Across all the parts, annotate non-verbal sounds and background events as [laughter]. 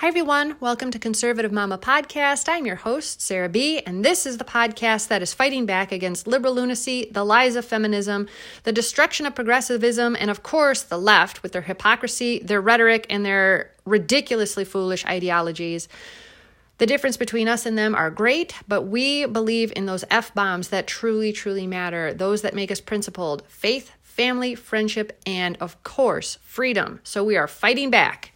Hi, everyone. Welcome to Conservative Mama Podcast. I'm your host, Sarah B., and this is the podcast that is fighting back against liberal lunacy, the lies of feminism, the destruction of progressivism, and of course, the left with their hypocrisy, their rhetoric, and their ridiculously foolish ideologies. The difference between us and them are great, but we believe in those F bombs that truly, truly matter, those that make us principled faith, family, friendship, and of course, freedom. So we are fighting back.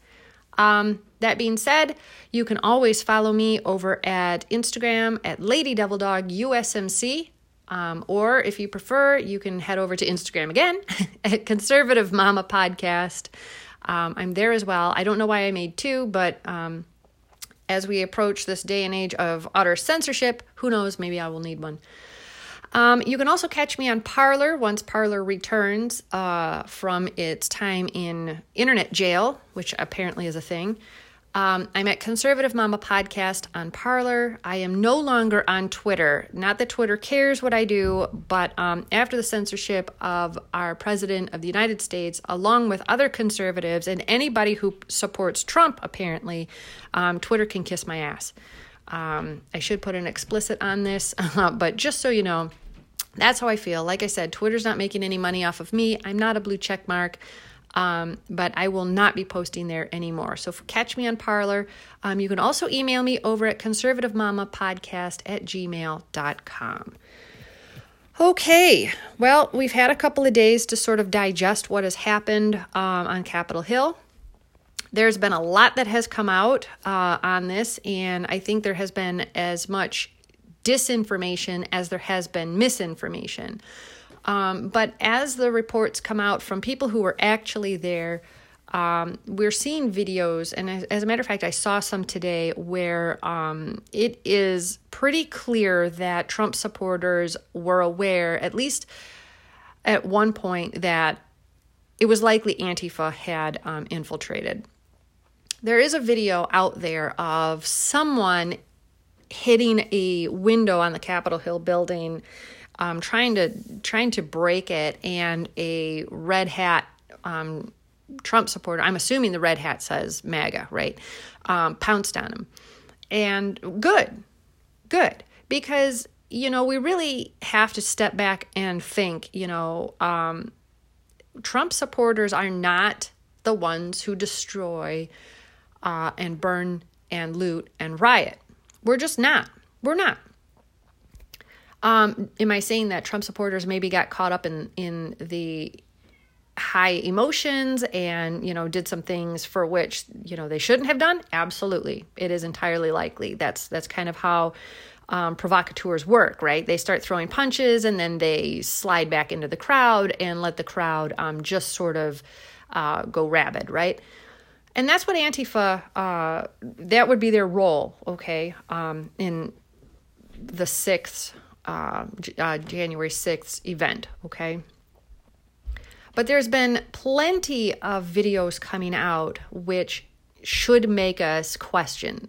Um, that being said, you can always follow me over at Instagram at Lady USMC. Um, or if you prefer, you can head over to Instagram again [laughs] at Conservative Mama Podcast. Um, I'm there as well. I don't know why I made two, but um, as we approach this day and age of utter censorship, who knows? Maybe I will need one. Um, you can also catch me on Parler once Parler returns uh, from its time in internet jail, which apparently is a thing. Um, I'm at Conservative Mama Podcast on Parler. I am no longer on Twitter. Not that Twitter cares what I do, but um, after the censorship of our President of the United States, along with other conservatives and anybody who supports Trump, apparently, um, Twitter can kiss my ass. Um, I should put an explicit on this, [laughs] but just so you know, that's how I feel. Like I said, Twitter's not making any money off of me. I'm not a blue check mark. Um, but I will not be posting there anymore. So catch me on Parler. Um, you can also email me over at conservativemamapodcast at gmail.com. Okay, well, we've had a couple of days to sort of digest what has happened um, on Capitol Hill. There's been a lot that has come out uh, on this, and I think there has been as much disinformation as there has been misinformation. Um, but as the reports come out from people who were actually there, um, we're seeing videos, and as, as, a matter of fact, I saw some today where um, it is pretty clear that Trump supporters were aware, at least at one point, that it was likely Antifa had um, infiltrated. There is a video out there of someone hitting a window on the Capitol Hill building um, trying to trying to break it, and a red hat um, Trump supporter, I'm assuming the red hat says MAGA, right? Um, pounced on him, and good, good, because you know we really have to step back and think. You know, um, Trump supporters are not the ones who destroy uh, and burn and loot and riot. We're just not. We're not. Um, am I saying that Trump supporters maybe got caught up in in the high emotions and you know did some things for which you know they shouldn't have done? Absolutely, it is entirely likely. That's that's kind of how um, provocateurs work, right? They start throwing punches and then they slide back into the crowd and let the crowd um, just sort of uh, go rabid, right? And that's what Antifa, uh, that would be their role, okay, um, in the sixth uh, uh, January 6th event, okay? But there's been plenty of videos coming out which should make us question.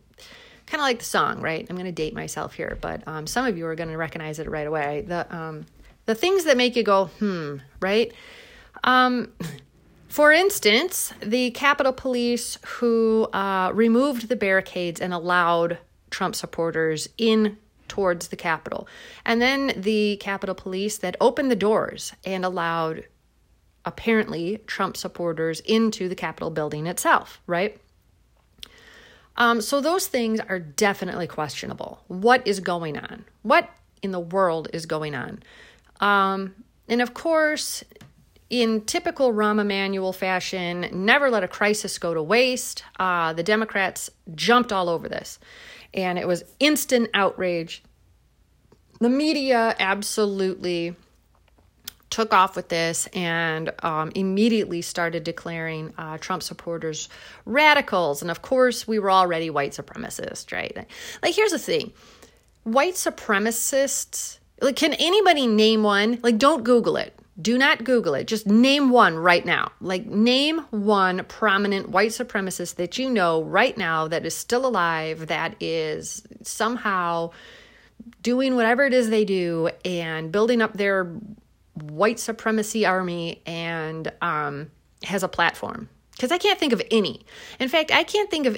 Kind of like the song, right? I'm going to date myself here, but um, some of you are going to recognize it right away. The um, the things that make you go, hmm, right? Um, for instance, the Capitol Police who uh, removed the barricades and allowed Trump supporters in towards the Capitol. And then the Capitol Police that opened the doors and allowed apparently Trump supporters into the Capitol building itself, right? Um, so those things are definitely questionable. What is going on? What in the world is going on? Um, and of course, in typical Rahm Emanuel fashion, never let a crisis go to waste. Uh, the Democrats jumped all over this and it was instant outrage. The media absolutely took off with this and um, immediately started declaring uh, Trump supporters radicals. And of course, we were already white supremacists, right? Like, here's the thing white supremacists, like, can anybody name one? Like, don't Google it. Do not Google it. Just name one right now. Like, name one prominent white supremacist that you know right now that is still alive, that is somehow doing whatever it is they do and building up their white supremacy army and um, has a platform. Because I can't think of any. In fact, I can't think of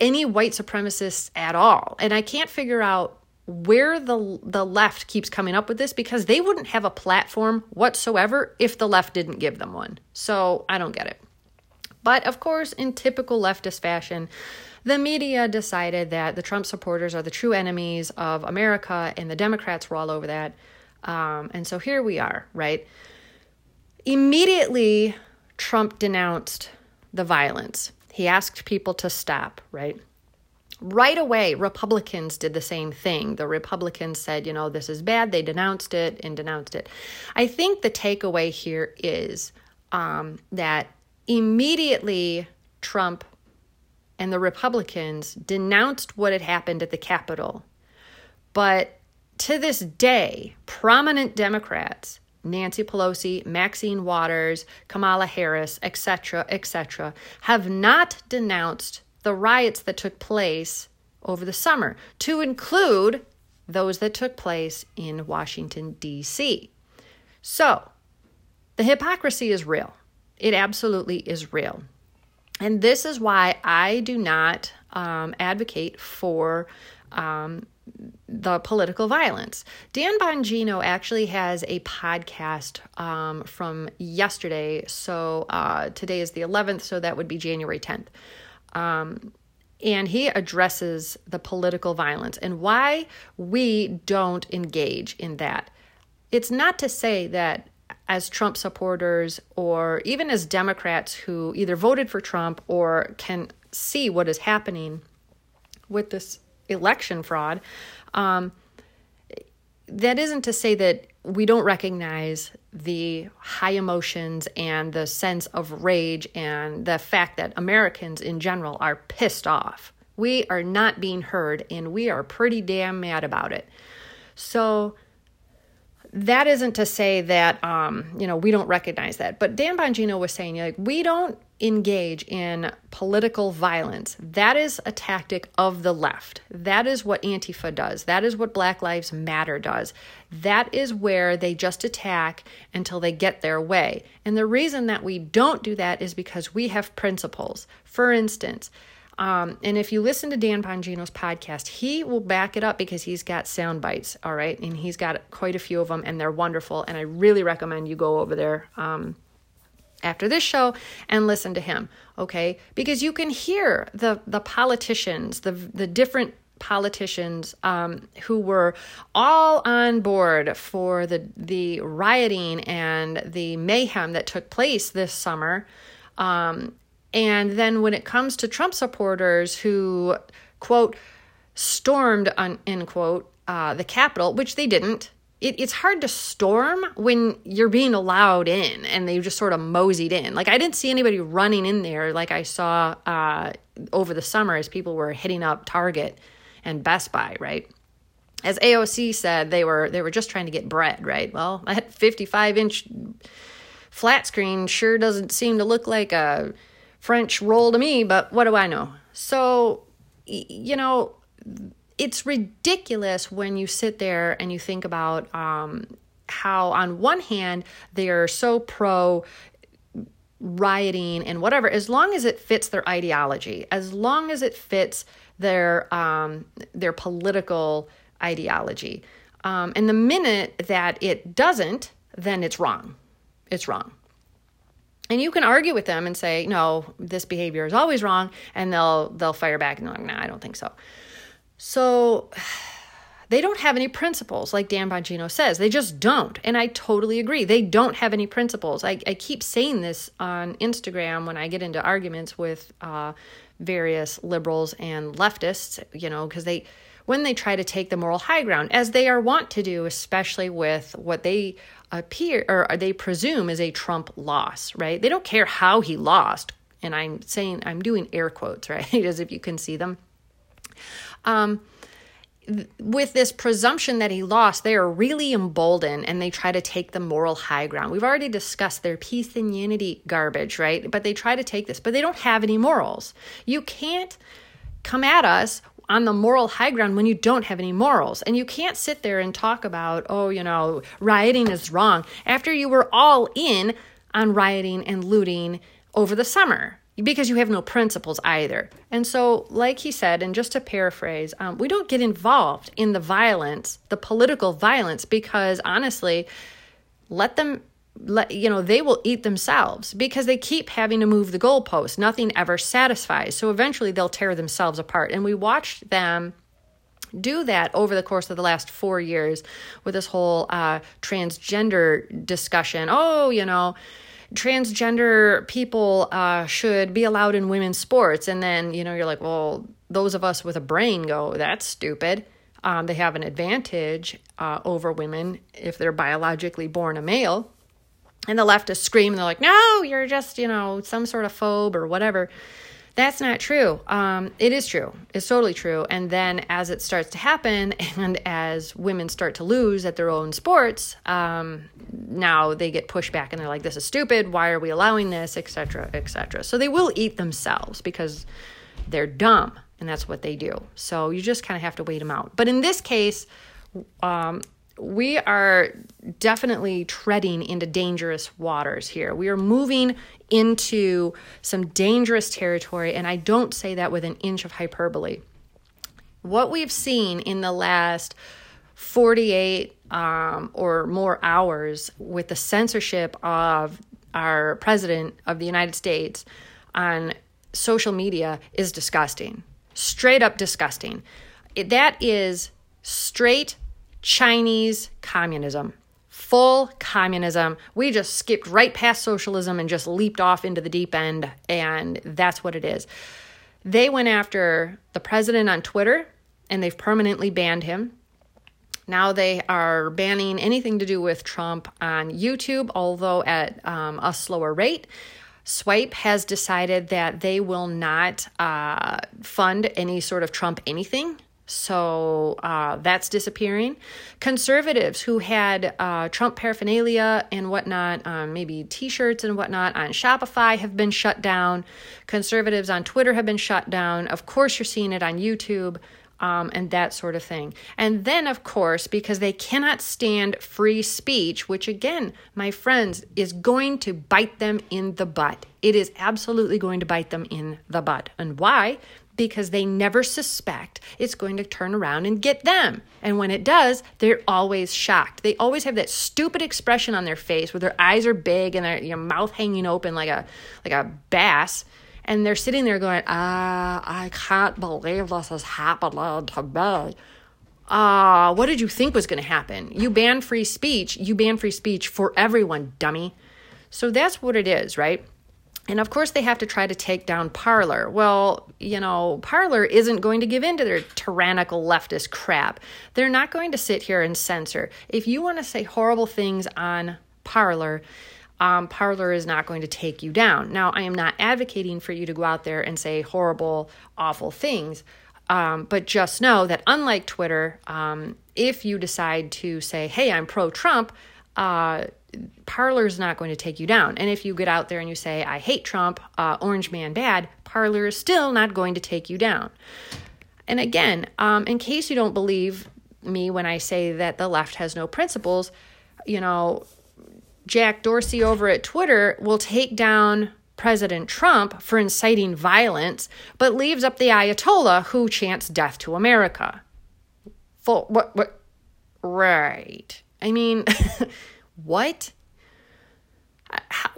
any white supremacists at all. And I can't figure out where the the left keeps coming up with this because they wouldn't have a platform whatsoever if the left didn't give them one. So, I don't get it. But of course, in typical leftist fashion, the media decided that the Trump supporters are the true enemies of America, and the Democrats were all over that. Um, and so here we are, right? Immediately, Trump denounced the violence. He asked people to stop, right? Right away, Republicans did the same thing. The Republicans said, you know, this is bad. They denounced it and denounced it. I think the takeaway here is um, that immediately Trump and the Republicans denounced what had happened at the Capitol. But to this day, prominent Democrats, Nancy Pelosi, Maxine Waters, Kamala Harris, etc., etc., have not denounced the riots that took place over the summer, to include those that took place in Washington, D.C. So, the hypocrisy is real. It absolutely is real. And this is why I do not um, advocate for um, the political violence. Dan Bongino actually has a podcast um, from yesterday. So uh, today is the 11th, so that would be January 10th. Um, and he addresses the political violence and why we don't engage in that. It's not to say that as Trump supporters or even as Democrats who either voted for Trump or can see what is happening with this election fraud, um, that isn't to say that we don't recognize the high emotions and the sense of rage and the fact that Americans in general are pissed off. We are not being heard and we are pretty damn mad about it. So, that isn't to say that um, you know we don't recognize that but dan bongino was saying like we don't engage in political violence. That is a tactic of the left. That is what antifa does. That is what black lives matter does. That is where they just attack until they get their way. And the reason that we don't do that is because we have principles. For instance um, and if you listen to Dan Bongino's podcast, he will back it up because he's got sound bites, all right? And he's got quite a few of them, and they're wonderful. And I really recommend you go over there um, after this show and listen to him, okay? Because you can hear the the politicians, the the different politicians um, who were all on board for the the rioting and the mayhem that took place this summer. Um, and then when it comes to Trump supporters who, quote, stormed, un, end quote, uh, the Capitol, which they didn't, it, it's hard to storm when you're being allowed in and they just sort of moseyed in. Like, I didn't see anybody running in there like I saw uh, over the summer as people were hitting up Target and Best Buy, right? As AOC said, they were they were just trying to get bread, right? Well, [laughs] that 55 inch flat screen sure doesn't seem to look like a French roll to me, but what do I know? So, you know, it's ridiculous when you sit there and you think about um, how, on one hand, they are so pro rioting and whatever, as long as it fits their ideology, as long as it fits their um, their political ideology. Um, and the minute that it doesn't, then it's wrong. It's wrong and you can argue with them and say no this behavior is always wrong and they'll they'll fire back and they're like nah i don't think so so [sighs] they don't have any principles like dan bongino says they just don't and i totally agree they don't have any principles i, I keep saying this on instagram when i get into arguments with uh, various liberals and leftists you know because they when they try to take the moral high ground as they are wont to do especially with what they appear or they presume is a Trump loss, right? They don't care how he lost. And I'm saying, I'm doing air quotes, [laughs] right? As if you can see them. Um, with this presumption that he lost, they are really emboldened and they try to take the moral high ground. We've already discussed their peace and unity garbage, right? But they try to take this, but they don't have any morals. You can't come at us on the moral high ground when you don't have any morals. And you can't sit there and talk about, oh, you know, rioting is wrong after you were all in on rioting and looting over the summer. Because you have no principles either. And so, like he said, and just to paraphrase, um, we don't get involved in the violence, the political violence, because honestly, let them let you know they will eat themselves because they keep having to move the goalpost nothing ever satisfies. So eventually they'll tear themselves apart. And we watched them do that over the course of the last four years with this whole uh, transgender discussion. Oh you know transgender people uh, should be allowed in women's sports. And then, you know, you're like, well, those of us with a brain go, that's stupid. Um, they have an advantage uh, over women if they're biologically born a male. And the leftists scream, they're like, no, you're just, you know, some sort of phobe or whatever. That's not true. Um, it is true. It's totally true. And then as it starts to happen, [laughs] and as women start to lose at their own sports, um, now they get pushed back and they're like, "This is stupid. Why are we allowing this?" Etc. Etc. So they will eat themselves because they're dumb, and that's what they do. So you just kind of have to wait them out. But in this case, um, we are definitely treading into dangerous waters here. We are moving into some dangerous territory, and I don't say that with an inch of hyperbole. What we've seen in the last 48 um, or more hours with the censorship of our president of the United States on social media is disgusting. Straight up disgusting. That is straight Chinese communism. Full communism. We just skipped right past socialism and just leaped off into the deep end, and that's what it is. They went after the president on Twitter and they've permanently banned him. Now they are banning anything to do with Trump on YouTube, although at um, a slower rate. Stripe has decided that they will not uh, fund any sort of Trump anything so uh, that's disappearing. Conservatives who had uh, Trump paraphernalia and whatnot, um, maybe t shirts and whatnot on Shopify have been shut down. Conservatives on Twitter have been shut down. Of course, you're seeing it on YouTube. Um, and that sort of thing. And then, of course, because they cannot stand free speech, which again, my friends, is going to bite them in the butt. It is absolutely going to bite them in the butt. And why? Because they never suspect it's going to turn around and get them. And when it does, they're always shocked. They always have that stupid expression on their face where their eyes are big and their you know, mouth hanging open like a like a bass. And they're sitting there going, ah, I can't believe this is happening to me. Ah, uh, what did you think was going to happen? You ban free speech. You ban free speech for everyone, dummy. So that's what it is, right? And of course, they have to try to take down Parler. Well, you know, Parler isn't going to give in to their tyrannical leftist crap. They're not going to sit here and censor. If you want to say horrible things on Parler, um, Parler is not going to take you down. Now, I am not advocating for you to go out there and say horrible, awful things. Um, but just know that unlike Twitter, um, if you decide to say, hey, I'm pro Trump, uh, Parler's not going to take you down. And if you get out there and you say, I hate Trump, uh, Orange Man bad, Parler is still not going to take you down. And again, um, in case you don't believe me when I say that the left has no principles, you know, Jack Dorsey over at Twitter will take down President Trump for inciting violence, but leaves up the Ayatollah who chants death to America. Full, what, what, right. I mean, [laughs] what? How,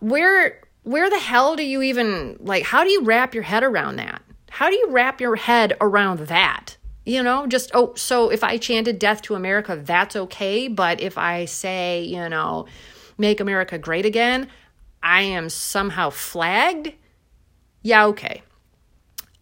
where where the hell do you even like how do you wrap your head around that? How do you wrap your head around that? You know, just oh, so if I chanted death to America, that's okay, but if I say, you know, make America great again, I am somehow flagged? Yeah, okay.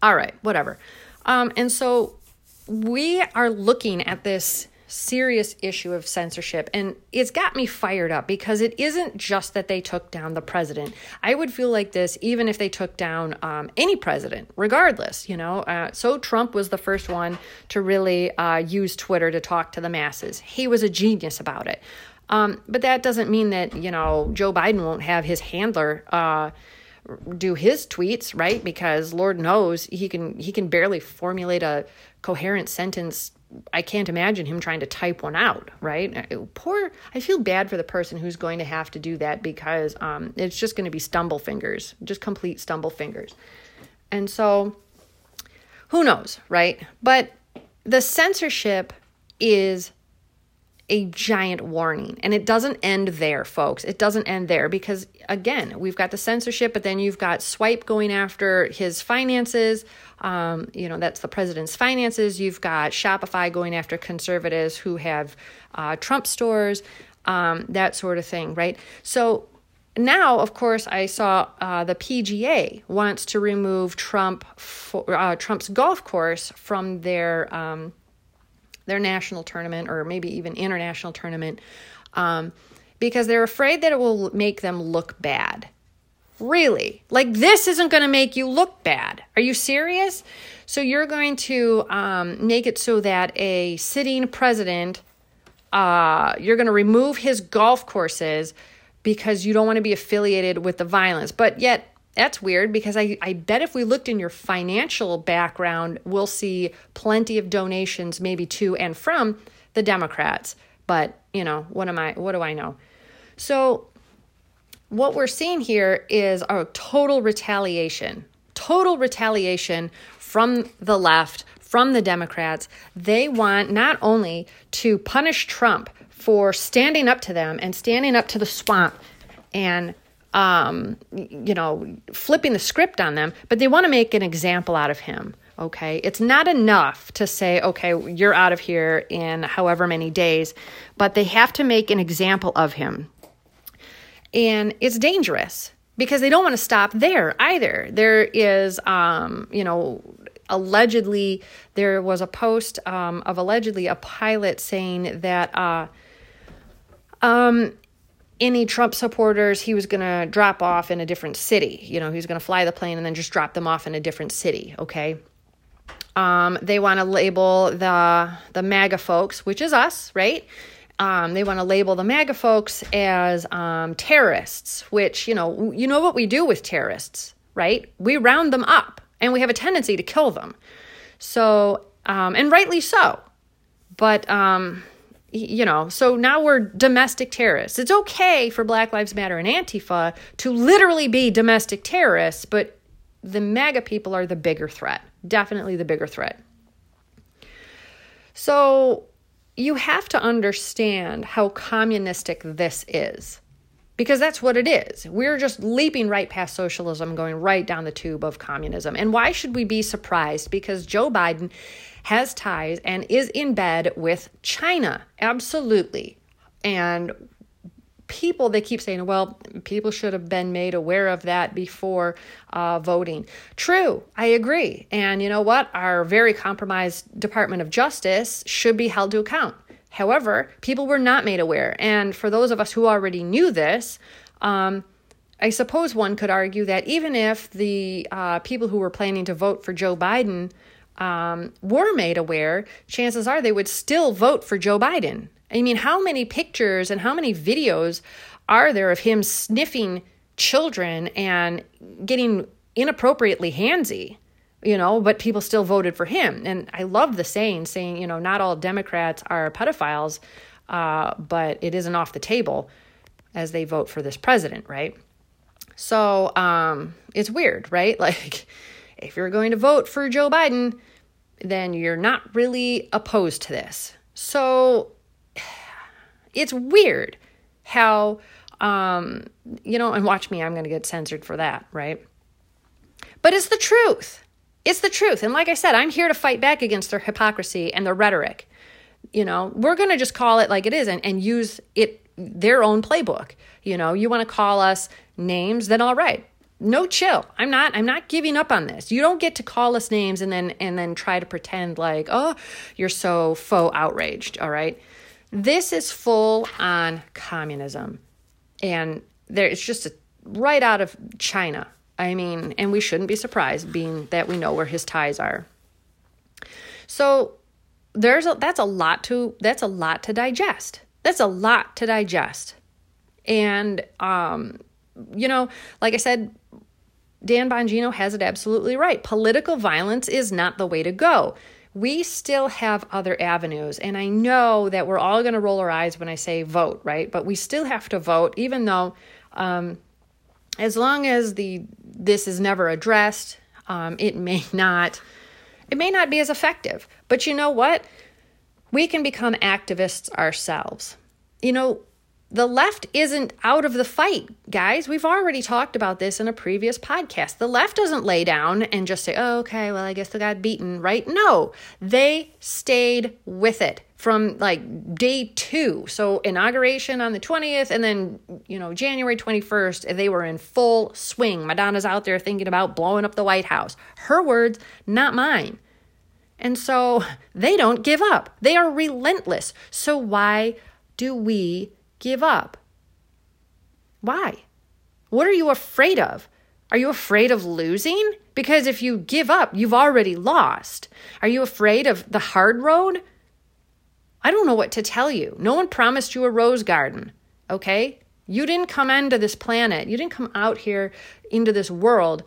All right, whatever. Um, and so we are looking at this serious issue of censorship. And it's got me fired up because it isn't just that they took down the president. I would feel like this even if they took down um, any president, regardless, you know. Uh, so Trump was the first one to really uh, use Twitter to talk to the masses. He was a genius about it. Um, but that doesn't mean that, you know, Joe Biden won't have his handler. Uh, do his tweets, right? Because Lord knows he can he can barely formulate a coherent sentence. I can't imagine him trying to type one out, right? Poor, I feel bad for the person who's going to have to do that because um, it's just going to be stumble fingers, just complete stumble fingers. And so, who knows, right? But the censorship is a giant warning. And it doesn't end there, folks. It doesn't end there because, again, we've got the censorship, but then you've got Stripe going after his finances. Um, you know, that's the president's finances. You've got Shopify going after conservatives who have uh, Trump stores, um, that sort of thing, right? So now, of course, I saw uh, the PGA wants to remove Trump for, uh, Trump's golf course from their. Um, their national tournament or maybe even international tournament um, because they're afraid that it will make them look bad. Really? Like, this isn't going to make you look bad. Are you serious? So, you're going to um, make it so that a sitting president, uh, you're going to remove his golf courses because you don't want to be affiliated with the violence. But yet, that's weird because I, I bet if we looked in your financial background, we'll see plenty of donations, maybe to and from the Democrats. But, you know, what am I what do I know? So what we're seeing here is a total retaliation. Total retaliation from the left, from the Democrats. They want not only to punish Trump for standing up to them and standing up to the swamp and um, you know, flipping the script on them, but they want to make an example out of him. Okay. It's not enough to say, okay, you're out of here in however many days, but they have to make an example of him. And it's dangerous because they don't want to stop there either. There is, um, you know, allegedly, there was a post um, of allegedly a pilot saying that, uh, um, any Trump supporters he was going to drop off in a different city. You know, he was going to fly the plane and then just drop them off in a different city, okay? Um, they want to label the the MAGA folks, which is us, right? Um, they want to label the MAGA folks as um, terrorists, which you know you know what we do with terrorists, right? We round them up, and we have a tendency to kill them. So, um, and rightly so. But um, you know, so now we're domestic terrorists. It's okay for Black Lives Matter and Antifa to literally be domestic terrorists, but the MAGA people are the bigger threat, definitely the bigger threat. So you have to understand how communistic this is because that's what it is. We're just leaping right past socialism, going right down the tube of communism. And why should we be surprised? Because Joe Biden has ties and is in bed with China. Absolutely. And people they keep saying well people should have been made aware of that before uh, voting true i agree and you know what our very compromised department of justice should be held to account however people were not made aware and for those of us who already knew this um, I suppose one could argue that even if the uh, people who were planning to vote for Joe Biden um, were made aware, chances are they would still vote for Joe Biden. I mean, how many pictures and how many videos are there of him sniffing children and getting inappropriately handsy? You know, but people still voted for him. And I love the saying, saying, you know, not all Democrats are pedophiles, uh, but it isn't off the table as they vote for this president, right? So um, it's weird, right? [laughs] Like, if you're going to vote for Joe Biden, then you're not really opposed to this. So [sighs] it's weird how, um, you know, and watch me, I'm going to get censored for that, right? But it's the truth. It's the truth. And like I said, I'm here to fight back against their hypocrisy and their rhetoric. You know, we're going to just call it like it is and, and use it their own playbook. You know, you want to call us names, then all right no chill i'm not i'm not giving up on this you don't get to call us names and then and then try to pretend like oh you're so faux outraged all right this is full on communism and there it's just a, right out of china i mean and we shouldn't be surprised being that we know where his ties are so there's a that's a lot to that's a lot to digest that's a lot to digest and um you know like i said Dan Bongino has it absolutely right. Political violence is not the way to go. We still have other avenues. And I know that we're all going to roll our eyes when I say vote, right? But we still have to vote, even though, um, as long as the this is never addressed, um, it may not it may not be as effective. But you know what? We can become activists ourselves. You know, the left isn't out of the fight, guys. We've already talked about this in a previous podcast. The left doesn't lay down and just say, oh, okay, well, I guess they got beaten, right? No, they stayed with it from like day two. So, inauguration on the 20th, and then, you know, January 21st, they were in full swing. Madonna's out there thinking about blowing up the White House. Her words, not mine. And so they don't give up, they are relentless. So, why do we? give up. Why? What are you afraid of? Are you afraid of losing? Because if you give up, you've already lost. Are you afraid of the hard road? I don't know what to tell you. No one promised you a rose garden, okay? You didn't come into this planet, you didn't come out here into this world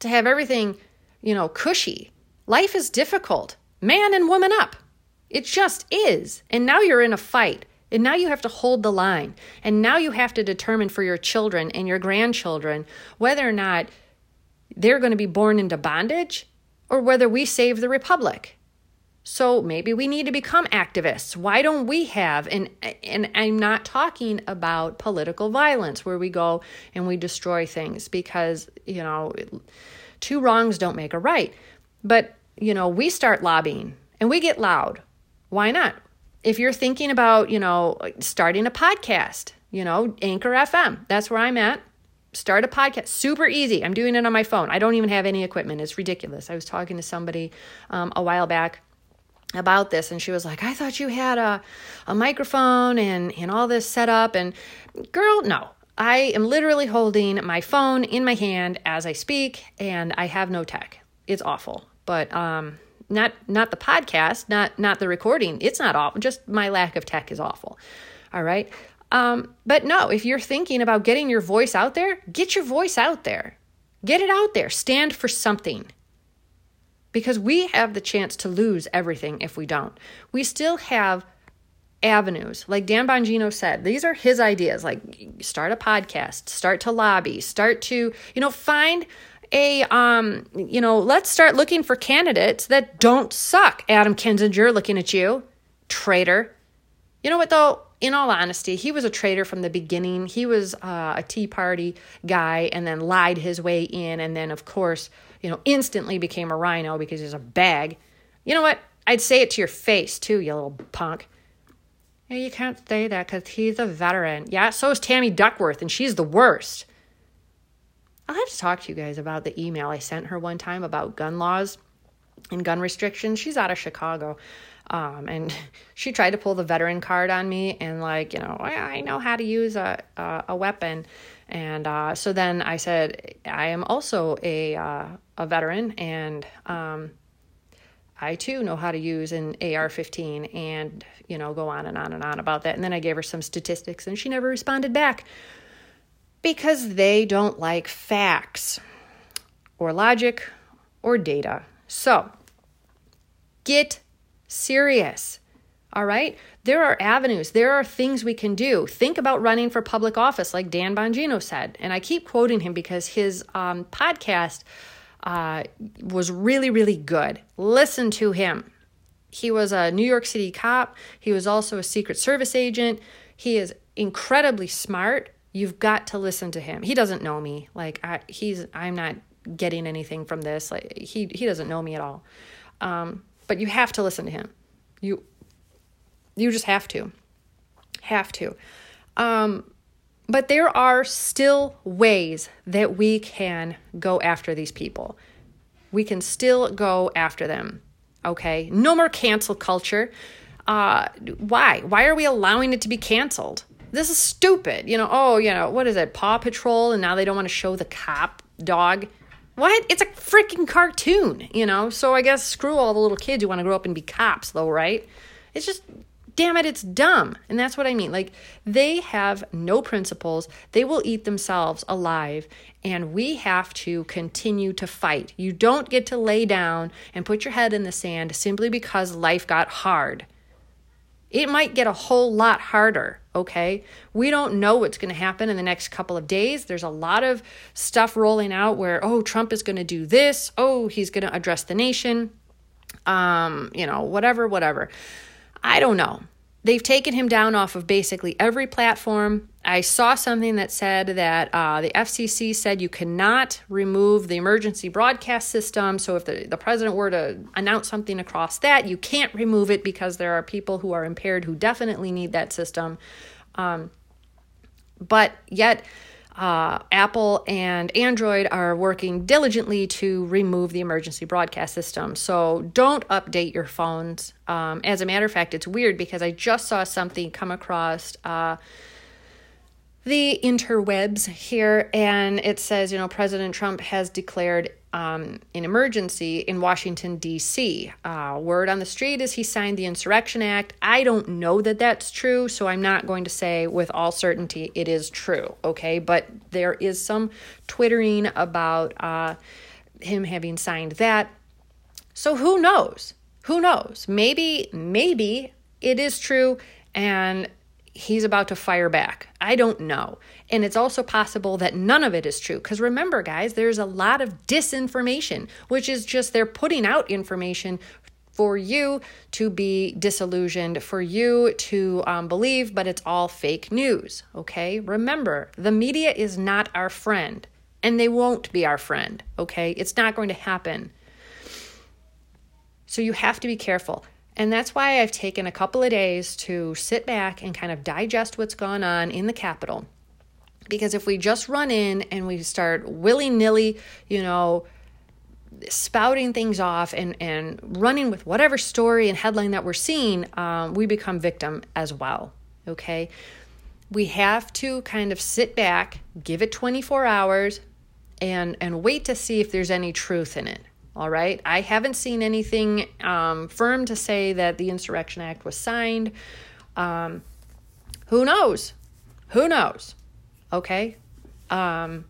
to have everything, you know, cushy. Life is difficult. Man and woman up. It just is. And now you're in a fight. And now you have to hold the line. And now you have to determine for your children and your grandchildren whether or not they're going to be born into bondage or whether we save the republic. So maybe we need to become activists. Why don't we have and and I'm not talking about political violence where we go and we destroy things because, you know, two wrongs don't make a right. But, you know, we start lobbying and we get loud. Why not? if you're thinking about, you know, starting a podcast, you know, Anchor FM, that's where I'm at. Start a podcast. Super easy. I'm doing it on my phone. I don't even have any equipment. It's ridiculous. I was talking to somebody um, a while back about this and she was like i thought you had a, a microphone and, and all this set up and girl no i am literally holding my phone in my hand as i speak and i have no tech it's awful but um not not the podcast, not not the recording. It's not awful. Just my lack of tech is awful. All right. Um, but no, if you're thinking about getting your voice out there, get your voice out there. Get it out there. Stand for something. Because we have the chance to lose everything if we don't. We still have avenues. Like Dan Bongino said, these are his ideas. Like start a podcast, start to lobby, start to, you know, find a um you know let's start looking for candidates that don't suck adam kinzinger looking at you traitor you know what though in all honesty he was a traitor from the beginning he was uh, a tea party guy and then lied his way in and then of course you know instantly became a RINO because he's a bag you know what i'd say it to your face too you little punk yeah, you can't say that because he's a veteran. Yeah, so is Tammy Duckworth, and she's the worst. I'll have to talk to you guys about the email I sent her one time about gun laws and gun restrictions. She's out of Chicago. Um, and [laughs] she tried to pull the veteran card on me and like, you know, I know how to use a, a, a weapon. And uh, so then I said, I am also a, uh, a veteran and um, I too know how to use an AR 15 and, you know, go on and on and on about that. And then I gave her some statistics and she never responded back because they don't like facts or logic or data. So get serious. All right? There are avenues, there are things we can do. Think about running for public office, like Dan Bongino said. And I keep quoting him because his um, podcast uh, was really, really good. Listen to him. He was a New York City cop, he was also a Secret Service agent. He is incredibly smart You've got to listen to him. He doesn't know me. Like I, he's I'm not getting anything from this. Like he he doesn't know me at all. Um, but you have to listen to him. You you just have to. Have to. Um, but there are still ways that we can go after these people. We can still go after them. Okay? No more cancel culture. Uh, why? Why are we allowing it to be canceled? This is stupid. You know, oh, you know, what is it? Paw Patrol, and now they don't want to show the cop dog. What? It's a freaking cartoon, you know? So I guess screw all the little kids who want to grow up and be cops, though, right? It's just damn it, it's dumb. And that's what I mean. Like, they have no principles. They will eat themselves alive. And we have to continue to fight. You don't get to lay down and put your head in the sand simply because life got hard. It might get a whole lot harder, okay? We don't know what's going to happen in the next couple of days. There's a lot of stuff rolling out where, oh, Trump is going to do this. Oh, he's going to address the nation. Um, you know, whatever, whatever. I don't know. They've taken him down off of basically every platform. I saw something that said that uh, the FCC said you cannot remove the emergency broadcast system. So if the, the president were to announce something across that, you can't remove it because there are people who are impaired who definitely need that system. Um, but yet, uh, Apple and Android are working diligently to remove the emergency broadcast system. So don't update your phones. Um, as a matter of fact, it's weird because I just saw something come across. Uh, the interwebs here, and it says, you know, President Trump has declared um, an emergency in Washington, D.C. Uh, word on the street is he signed the Insurrection Act. I don't know that that's true, so I'm not going to say with all certainty it is true, okay? But there is some twittering about uh, him having signed that. So who knows? Who knows? Maybe, maybe it is true and he's about to fire back. I don't know. And it's also possible that none of it is true. Because remember, guys, there's a lot of disinformation, which is just they're putting out information for you to be disillusioned, for you to um, believe, but it's all fake news. Okay? Remember, the media is not our friend, and they won't be our friend. Okay? It's not going to happen. So you have to be careful. And that's why I've taken a couple of days to sit back and kind of digest what's gone on in the Capitol. Because if we just run in and we start willy nilly, you know, spouting things off and, and running with whatever story and headline that we're seeing, um, we become victim as well. Okay. We have to kind of sit back, give it 24 hours, and, and wait to see if there's any truth in it. All right. I haven't seen anything um, firm to say that the Insurrection Act was signed. Um, who knows? Who knows? Okay. Um,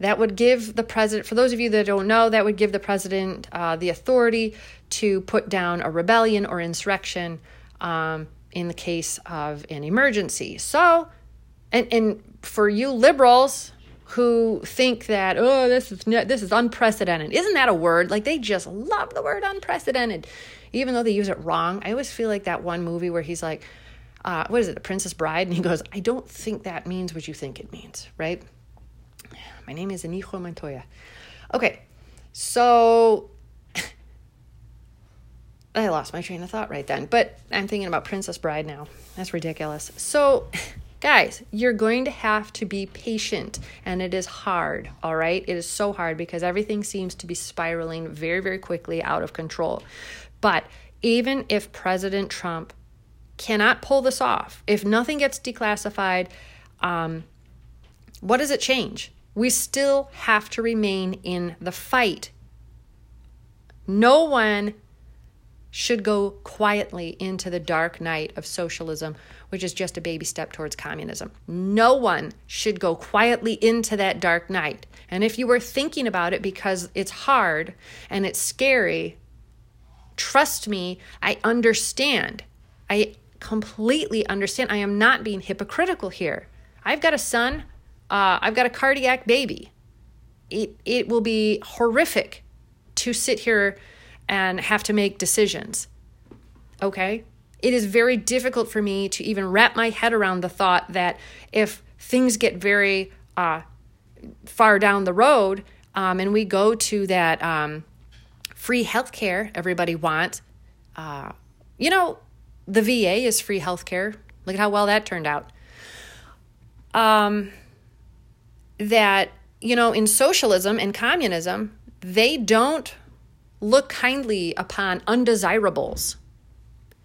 that would give the president, for those of you that don't know, that would give the president uh, the authority to put down a rebellion or insurrection um, in the case of an emergency. So, and, and for you liberals, who think that oh this is this is unprecedented. Isn't that a word? Like they just love the word unprecedented. Even though they use it wrong i always feel like that one movie where he's like uh, what is it the princess bride? And he goes i don't think that means what you think it means right? My name is inigo montoya. Okay so [laughs] i lost my train of thought right then but i'm thinking about princess bride now. That's ridiculous. So [laughs] Guys, you're going to have to be patient, and it is hard, all right? It is so hard because everything seems to be spiraling very, very quickly out of control. But even if President Trump cannot pull this off, if nothing gets declassified, um, what does it change? We still have to remain in the fight. No one should go quietly into the dark night of socialism, which is just a baby step towards communism. No one should go quietly into that dark night. And if you were thinking about it because it's hard and it's scary, trust me, I understand. I completely understand. I am not being hypocritical here. I've got a son, uh, I've got a cardiac baby. It, it will be horrific to sit here and have to make decisions. Okay? It is very difficult for me to even wrap my head around the thought that if things get very uh, far down the road um, and we go to that um, free healthcare everybody wants, uh, you know, the VA is free healthcare. Look at how well that turned out. Um, that, you know, in socialism and communism, they don't look kindly upon undesirables,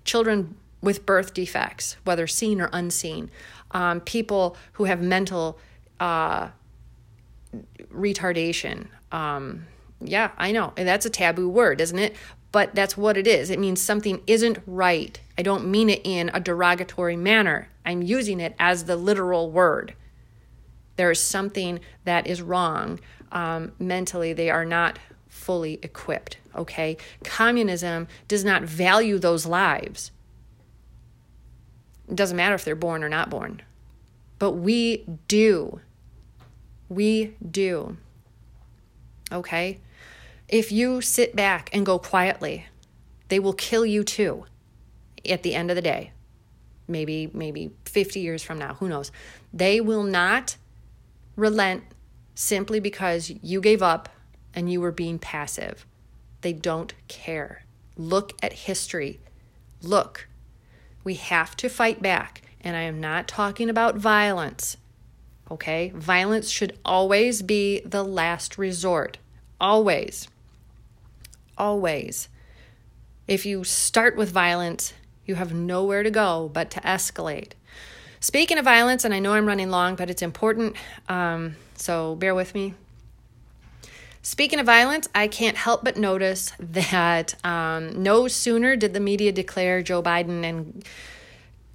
children with birth defects, whether seen or unseen, um, people who have mental uh, retardation, um, Yeah, I know. And that's a taboo word, isn't it? But that's what it is. It means something isn't right. I don't mean it in a derogatory manner. I'm using it as the literal word. There is something that is wrong. Um, mentally, they are not fully equipped. Okay? Communism does not value those lives. It doesn't matter if they're born or not born. But we do. We do. Okay? If you sit back and go quietly, they will kill you too at the end of the day. Maybe maybe 50 years from now, who knows. They will not relent simply because you gave up and you were being passive. They don't care. Look at history. Look. We have to fight back. And I am not talking about violence. Okay? Violence should always be the last resort. Always. Always. If you start with violence, you have nowhere to go but to escalate. Speaking of violence, and I know I'm running long, but it's important, um, so bear with me. Speaking of violence, I can't help but notice that um, no sooner did the media declare Joe Biden and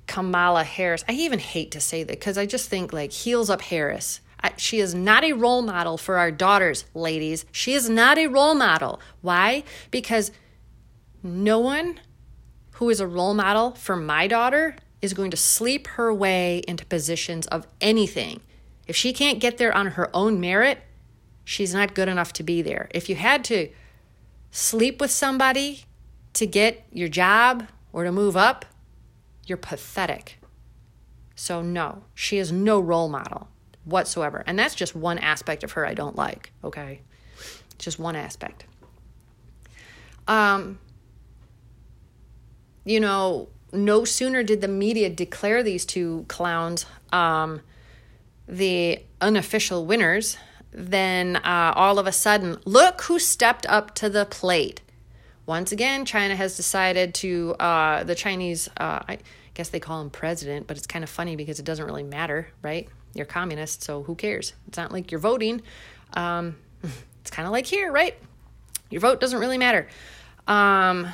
Kamala Harris. I even hate to say that because I just think like heels up Harris. I, she is not a role model for our daughters, ladies. She is not a role model. Why? Because no one who is a role model for my daughter is going to sleep her way into positions of anything. If she can't get there on her own merit, she's not good enough to be there. If you had to sleep with somebody to get your job or to move up, you're pathetic. So, no, she is no role model whatsoever. And that's just one aspect of her I don't like, okay? Just one aspect. Um, you know, no sooner did the media declare these two clowns um, the unofficial winners then uh, all of a sudden, look who stepped up to the plate. Once again, China has decided to, uh, the Chinese, uh, I guess they call him president, but it's kind of funny because it doesn't really matter, right? You're communist, so who cares? It's not like you're voting. Um, [laughs] it's kind of like here, right? Your vote doesn't really matter. Um,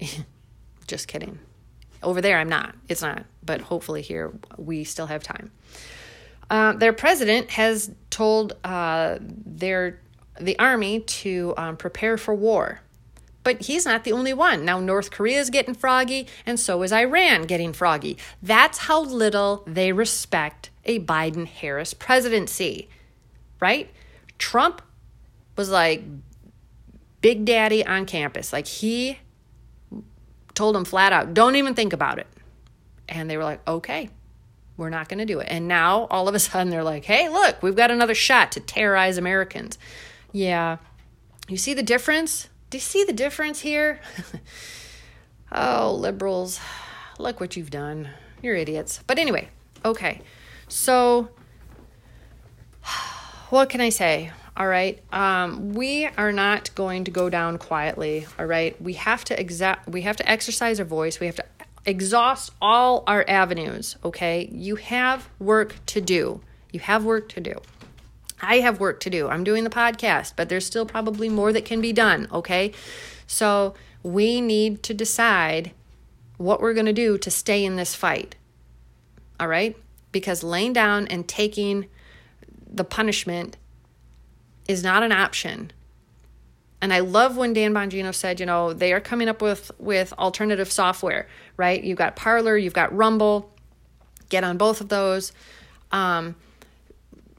[laughs] just kidding. Over there, I'm not. It's not. But hopefully, here, we still have time. Uh, their president has told uh, their the army to um, prepare for war. But he's not the only one. Now, North Korea is getting froggy, and so is Iran getting froggy. That's how little they respect a Biden Harris presidency, right? Trump was like Big Daddy on campus. Like, he told them flat out, don't even think about it. And they were like, okay, we're not going to do it. And now all of a sudden they're like, hey, look, we've got another shot to terrorize Americans. Yeah. You see the difference? Do you see the difference here? [laughs] oh, liberals, look what you've done. You're idiots. But anyway, okay. So, [sighs] what can I say? All right. Um, we are not going to go down quietly. All right. We have to exact. We have to exercise our voice. We have to exhaust all our avenues, okay? You have work to do. You have work to do. I have work to do. I'm doing the podcast, but there's still probably more that can be done, okay? So we need to decide what we're going to do to stay in this fight, all right? Because laying down and taking the punishment is not an option. And I love when Dan Bongino said, you know, they are coming up with with alternative software, right? You've got Parler, you've got Rumble. Get on both of those. Um,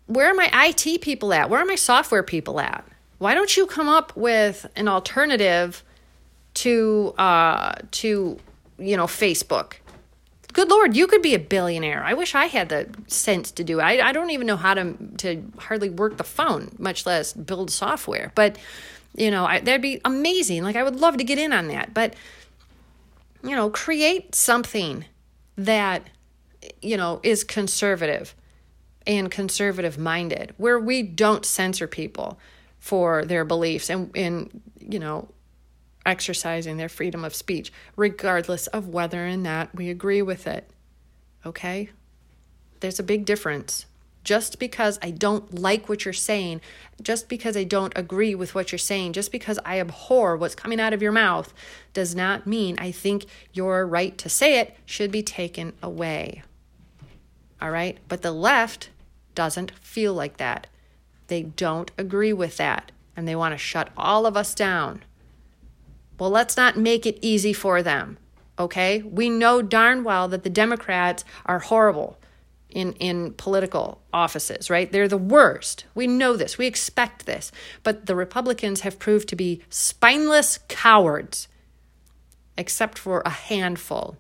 where are my IT people at? Where are my software people at? Why don't you come up with an alternative to uh, to you know Facebook? Good Lord, you could be a billionaire. I wish I had the sense to do it. I, I don't even know how to to hardly work the phone, much less build software. But you know, I, that'd be amazing. Like, I would love to get in on that. But, you know, create something that, you know, is conservative and conservative minded, where we don't censor people for their beliefs and, and, you know, exercising their freedom of speech, regardless of whether or not we agree with it. Okay? There's a big difference. Just because I don't like what you're saying, just because I don't agree with what you're saying, just because I abhor what's coming out of your mouth, does not mean I think your right to say it should be taken away. All right? But the left doesn't feel like that. They don't agree with that, and they want to shut all of us down. Well, let's not make it easy for them. Okay? We know darn well that the Democrats are horrible in, in political offices, right? They're the worst. We know this. We expect this. But the Republicans have proved to be spineless cowards, except for a handful,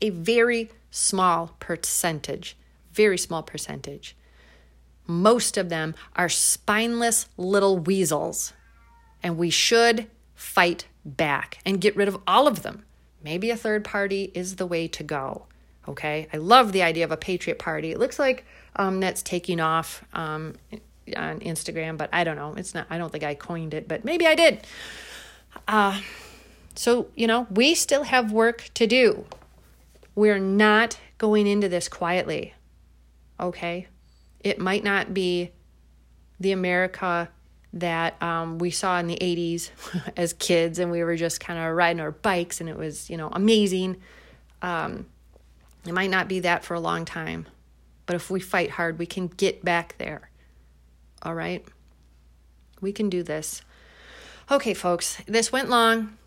a very small percentage, very small percentage. Most of them are spineless little weasels, and we should fight back and get rid of all of them. Maybe a third party is the way to go. Okay, I love the idea of a patriot party. It looks like um, that's taking off um, on Instagram, but I don't know. It's not. I don't think I coined it, but maybe I did. Uh, so you know, we still have work to do. We're not going into this quietly. Okay, it might not be the America that um, we saw in the 80s [laughs] as kids and we were just kind of riding our bikes and it was you know amazing um, it might not be that for a long time, but if we fight hard, we can get back there. All right? We can do this. Okay, folks, this went long,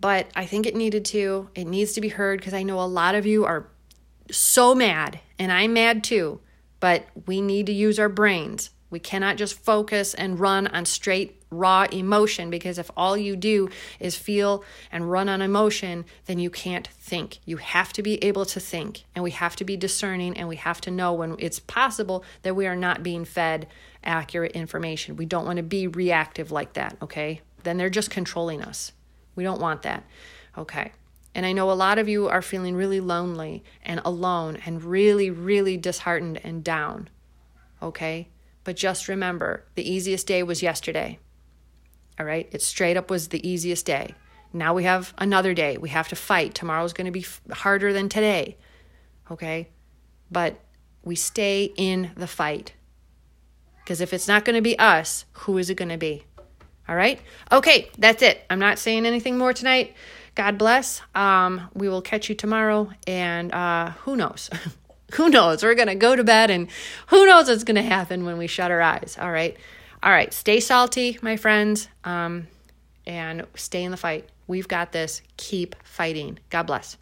but I think it needed to. It needs to be heard because I know a lot of you are so mad, and I'm mad too, but we need to use our brains. We cannot just focus and run on straight raw emotion because if all you do is feel and run on emotion, then you can't think. You have to be able to think and we have to be discerning and we have to know when it's possible that we are not being fed accurate information. We don't want to be reactive like that, okay? Then they're just controlling us. We don't want that. Okay. And I know a lot of you are feeling really lonely and alone and really, really disheartened and down. Okay? But just remember the easiest day was yesterday. All right. It straight up was the easiest day. Now we have another day. We have to fight. Tomorrow's going to be harder than today. Okay. But we stay in the fight. Because if it's not going to be us, who is it going to be? All right. Okay. That's it. I'm not saying anything more tonight. God bless. Um, we will catch you tomorrow. And uh, who knows? [laughs] who knows? We're going to go to bed and who knows what's going to happen when we shut our eyes. All right. All right, stay salty, my friends, um, and stay in the fight. We've got this. Keep fighting. God bless.